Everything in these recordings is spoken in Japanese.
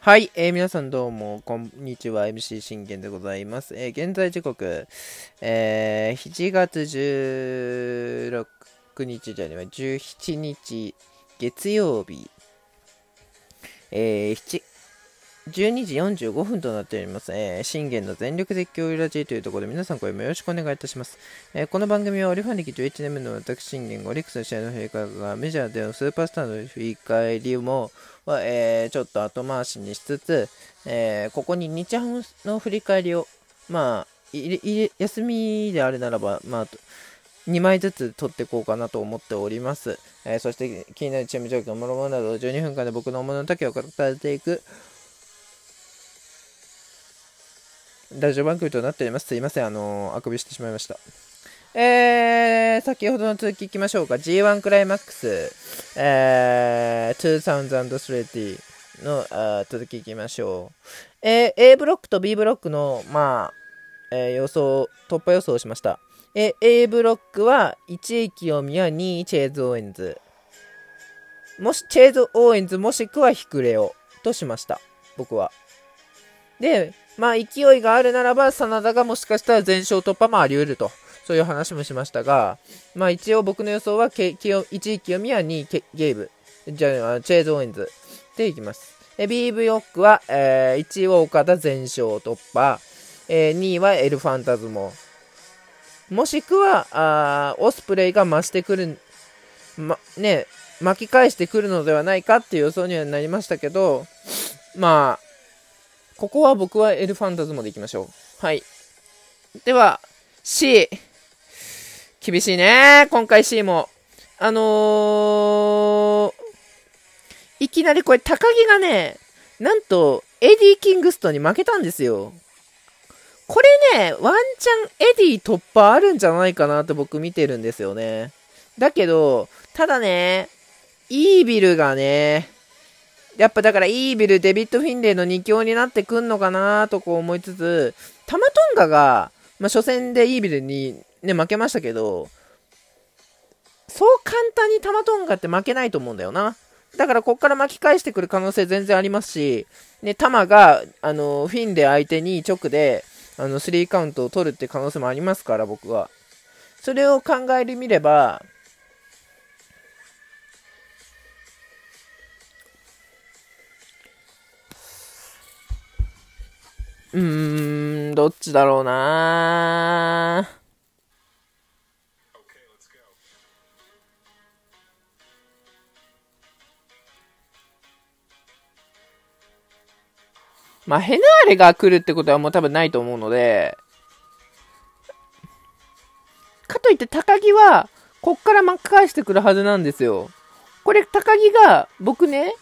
はい、えー、皆さんどうも、こんにちは、MC 信玄でございます。えー、現在時刻、えー、7月16日じゃねえ、17日月曜日、えー、7 12時45分となっております。えー、信玄の全力絶叫ラジーというところで皆さんこれもよろしくお願いいたします。えー、この番組はオリファン歴11年目の私信玄がオリックスの試合の振り返りがメジャーでのスーパースターの振り返りも、はえー、ちょっと後回しにしつつ、えー、ここに日ハムの振り返りを、まあ、いい休みであるならば、まあ、2枚ずつ取っていこうかなと思っております。えー、そして気になるチーム状況、もろもろなど12分間で僕の思いの丈を語っていくラジオ番組となっております。すいません、あのー、あくびしてしまいました。えー、先ほどの続きいきましょうか。G1 クライマックス、えー、2030のあ続きいきましょう。えー、A ブロックと B ブロックの、まあ、えー、予想、突破予想をしました。え、A ブロックは1位清宮、2位チェーズ・オーエンズ。もし、チェーズ・オーエンズもしくはヒクレオとしました。僕は。で、まあ勢いがあるならば、真田がもしかしたら全勝突破もあり得ると。そういう話もしましたが、まあ一応僕の予想は、1位清宮、2位ゲーブ、じゃあ、チェーズ・オーエンズでいきます。え B ブロックは、えー、1位は岡田全勝突破、えー、2位はエルファンタズモ。もしくは、あオスプレイが増してくる、ま、ね、巻き返してくるのではないかっていう予想にはなりましたけど、まあ、ここは僕はエルファンタズモでいきましょう。はい。では、C。厳しいね。今回 C も。あのー、いきなりこれ高木がね、なんと、エディ・キングストンに負けたんですよ。これね、ワンチャンエディ突破あるんじゃないかなと僕見てるんですよね。だけど、ただね、イービルがね、やっぱだからイービル、デビッド・フィンレイの2強になってくんのかなとこう思いつつ、タマトンガが、まあ、初戦でイービルにね、負けましたけど、そう簡単にタマトンガって負けないと思うんだよな。だからこっから巻き返してくる可能性全然ありますし、ね、タマが、あの、フィンレイ相手に直で、あの、スリーカウントを取るって可能性もありますから、僕は。それを考えてみれば、うーん、どっちだろうなまあ、ヘナーレが来るってことはもう多分ないと思うので、かといって高木は、こっから巻き返してくるはずなんですよ。これ、高木が、僕ね、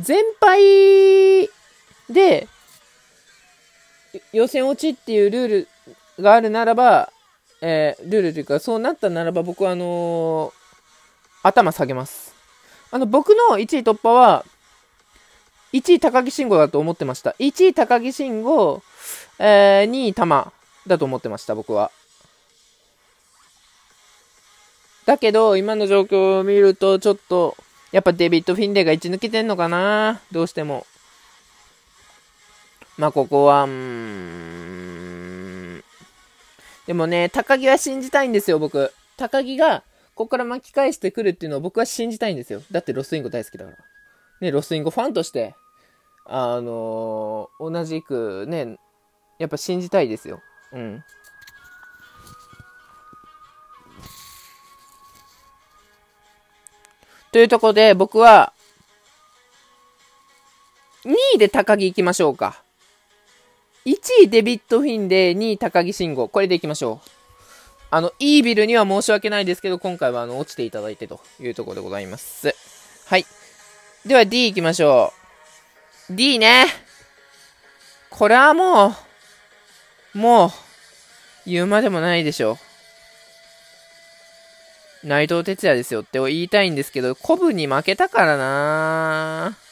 全敗で、予選落ちっていうルールがあるならば、えー、ルールというか、そうなったならば、僕はあのー、頭下げます。あの、僕の1位突破は、1位高木慎吾だと思ってました。1位高木慎吾、えー、2位玉だと思ってました、僕は。だけど、今の状況を見ると、ちょっと、やっぱデビッド・フィンレイが1抜けてんのかな？どうしても。まあ、ここは、うん。でもね、高木は信じたいんですよ、僕。高木が、ここから巻き返してくるっていうのを僕は信じたいんですよ。だってロスインゴ大好きだから。ね、ロスインゴファンとして、あのー、同じくね、やっぱ信じたいですよ。うん。というところで、僕は、2位で高木行きましょうか。1位デビッド・フィンで2位高木慎吾。これでいきましょう。あの、イービルには申し訳ないですけど、今回はあの、落ちていただいてというところでございます。はい。では D 行きましょう。D ね。これはもう、もう、言うまでもないでしょう。内藤哲也ですよって言いたいんですけど、古文に負けたからなぁ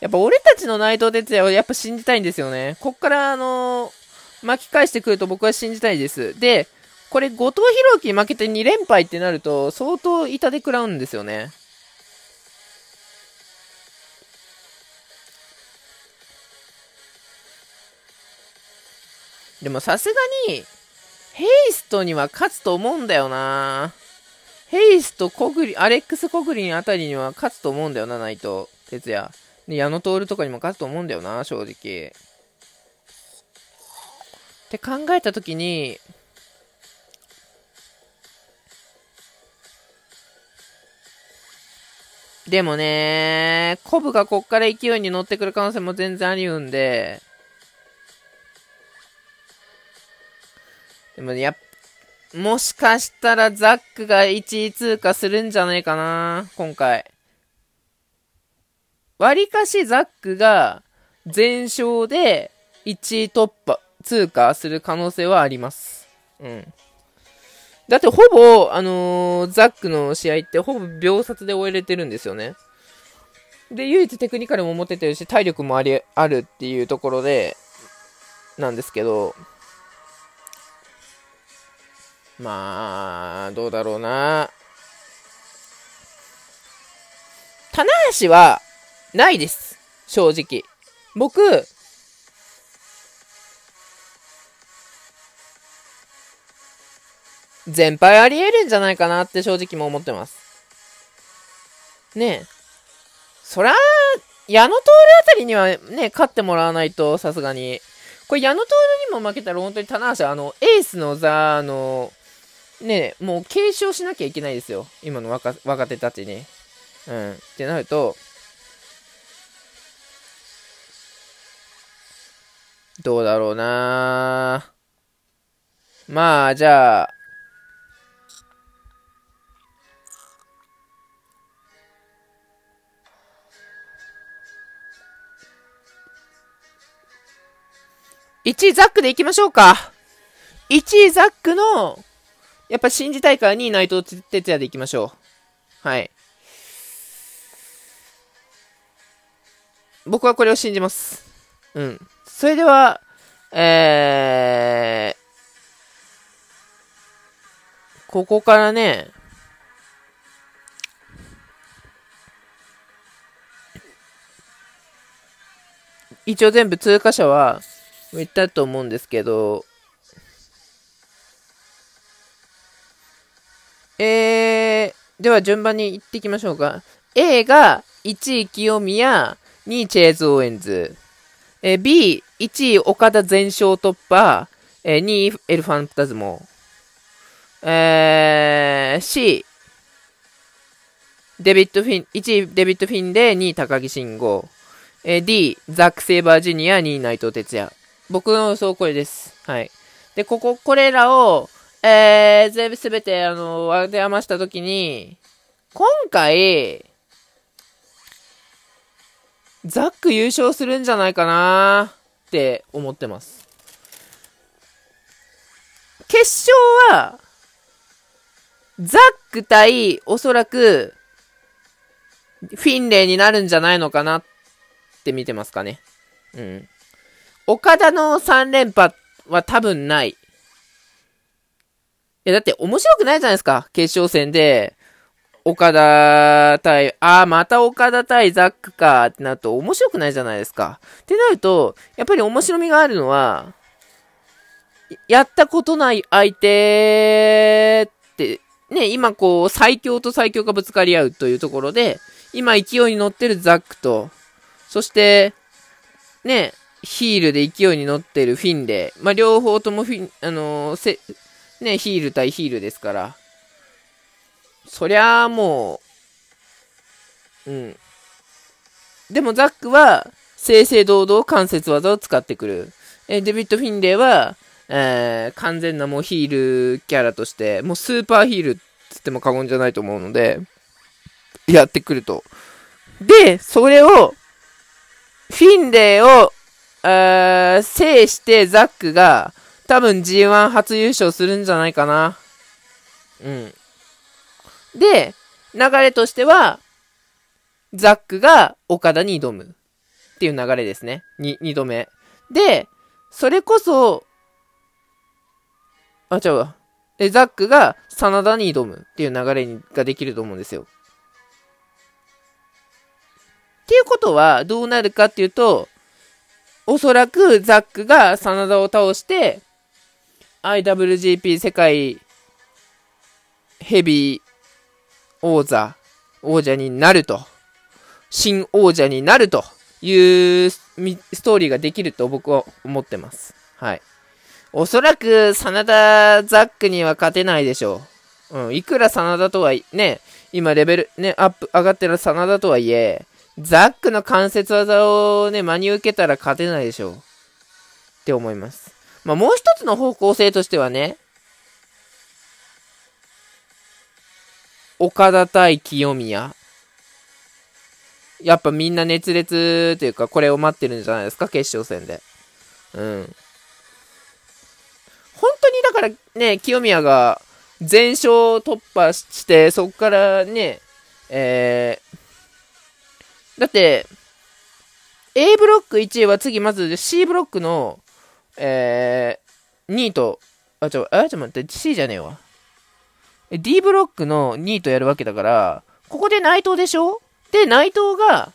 やっぱ俺たちの内藤哲也をやっぱ信じたいんですよね。こっから、あのー、巻き返してくると僕は信じたいです。で、これ、後藤弘樹負けて2連敗ってなると、相当痛手食らうんですよね。でもさすがに、ヘイストには勝つと思うんだよなヘイスト、コグリ、アレックス・コグリンあたりには勝つと思うんだよな、内藤哲也。で、矢野徹とかにも勝つと思うんだよな、正直。って考えたときに、でもね、コブがこっから勢いに乗ってくる可能性も全然ありうんで、でもやもしかしたらザックが1位通過するんじゃないかな、今回。割かしザックが全勝で1位突破、通過する可能性はあります。うん。だってほぼ、あのー、ザックの試合ってほぼ秒殺で終えれてるんですよね。で、唯一テクニカルも持ててるし、体力もあり、あるっていうところで、なんですけど、まあ、どうだろうな。棚橋は、ないです。正直。僕、全敗あり得るんじゃないかなって正直も思ってます。ねえ。そら、矢野徹あたりにはね、勝ってもらわないと、さすがに。これ矢野徹にも負けたら本当に棚橋、あの、エースの座の、ねえ、もう継承しなきゃいけないですよ。今の若若手たちに。うん。ってなると、どうだろうなまあ、じゃあ、1位ザックでいきましょうか。1位ザックの、やっぱ信じたいから2位内藤哲也でいきましょう。はい。僕はこれを信じます。うん。それでは、えー、ここからね、一応全部通過者は言ったと思うんですけど、えー、では順番に行っていきましょうか。A が1位清宮、2位チェーズ・オーエンズ。えー、B、1位岡田全勝突破、えー、2位エルファンタズモ。えー、C、デビッド・フィン、1位デビッド・フィンで2位高木慎吾。えー、D、ザック・セイバー・ジュニア、2位内藤哲也。僕の予想これです。はい。で、ここ、これらを、えー、全部すべて、あの、当て余したときに、今回、ザック優勝するんじゃないかなって思ってます。決勝は、ザック対、おそらく、フィンレイになるんじゃないのかなって見てますかね。うん。岡田の3連覇は多分ない。いや、だって面白くないじゃないですか。決勝戦で、岡田対、ああ、また岡田対ザックかってなると面白くないじゃないですか。ってなると、やっぱり面白みがあるのは、やったことない相手って、ね、今こう、最強と最強がぶつかり合うというところで、今勢いに乗ってるザックと、そして、ね、ヒールで勢いに乗ってるフィンで、まあ、両方ともフィン、あのー、せ、ね、ヒール対ヒールですから、そりゃあもう、うん。でもザックは、正々堂々関節技を使ってくる。えデビッド・フィンレイは、えー、完全なもうヒールキャラとして、もうスーパーヒールっつっても過言じゃないと思うので、やってくると。で、それを、フィンレイを、えー、制してザックが、多分 G1 初優勝するんじゃないかな。うん。で、流れとしては、ザックが岡田に挑むっていう流れですね。に、二度目。で、それこそ、あ、違うわ。で、ザックが真田に挑むっていう流れができると思うんですよ。っていうことは、どうなるかっていうと、おそらくザックが真田を倒して、IWGP 世界ヘビー王座、王者になると、新王者になるというストーリーができると僕は思ってます。はい。おそらく、真田ザックには勝てないでしょう。うん、いくら真田とはい、ね、今レベル、ね、アップ、上がってる真田とはいえ、ザックの関節技をね、真に受けたら勝てないでしょう。って思います。まあ、もう一つの方向性としてはね、岡田対清宮。やっぱみんな熱烈というか、これを待ってるんじゃないですか、決勝戦で。うん。本当にだからね、清宮が全勝突破して、そこからね、えー、だって、A ブロック1位は次まず C ブロックの、えー、2位と、あ、ちょ、あ、ちょ、待って、C じゃねえわ。D ブロックの2位とやるわけだから、ここで内藤でしょ？で、内藤が、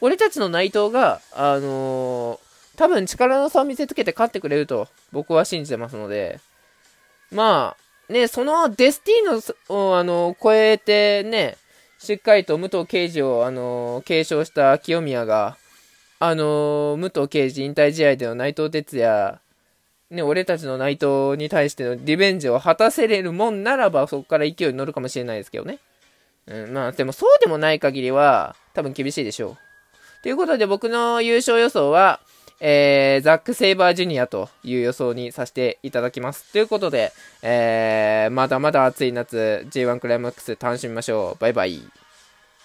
俺たちの内藤が、あのー、多分力の差を見せつけて勝ってくれると僕は信じてますので、まあ、ね、そのデスティーノを、あの、超えてね、しっかりと武藤敬司を、あの、継承した清宮が、あの、武藤敬司引退試合での内藤哲也ね、俺たちの内藤に対してのリベンジを果たせれるもんならば、そこから勢いに乗るかもしれないですけどね。うん、まあ、でもそうでもない限りは、多分厳しいでしょう。ということで、僕の優勝予想は、えー、ザック・セイバージュニアという予想にさせていただきます。ということで、えー、まだまだ暑い夏、J1 クライマックス楽しみましょう。バイバイ。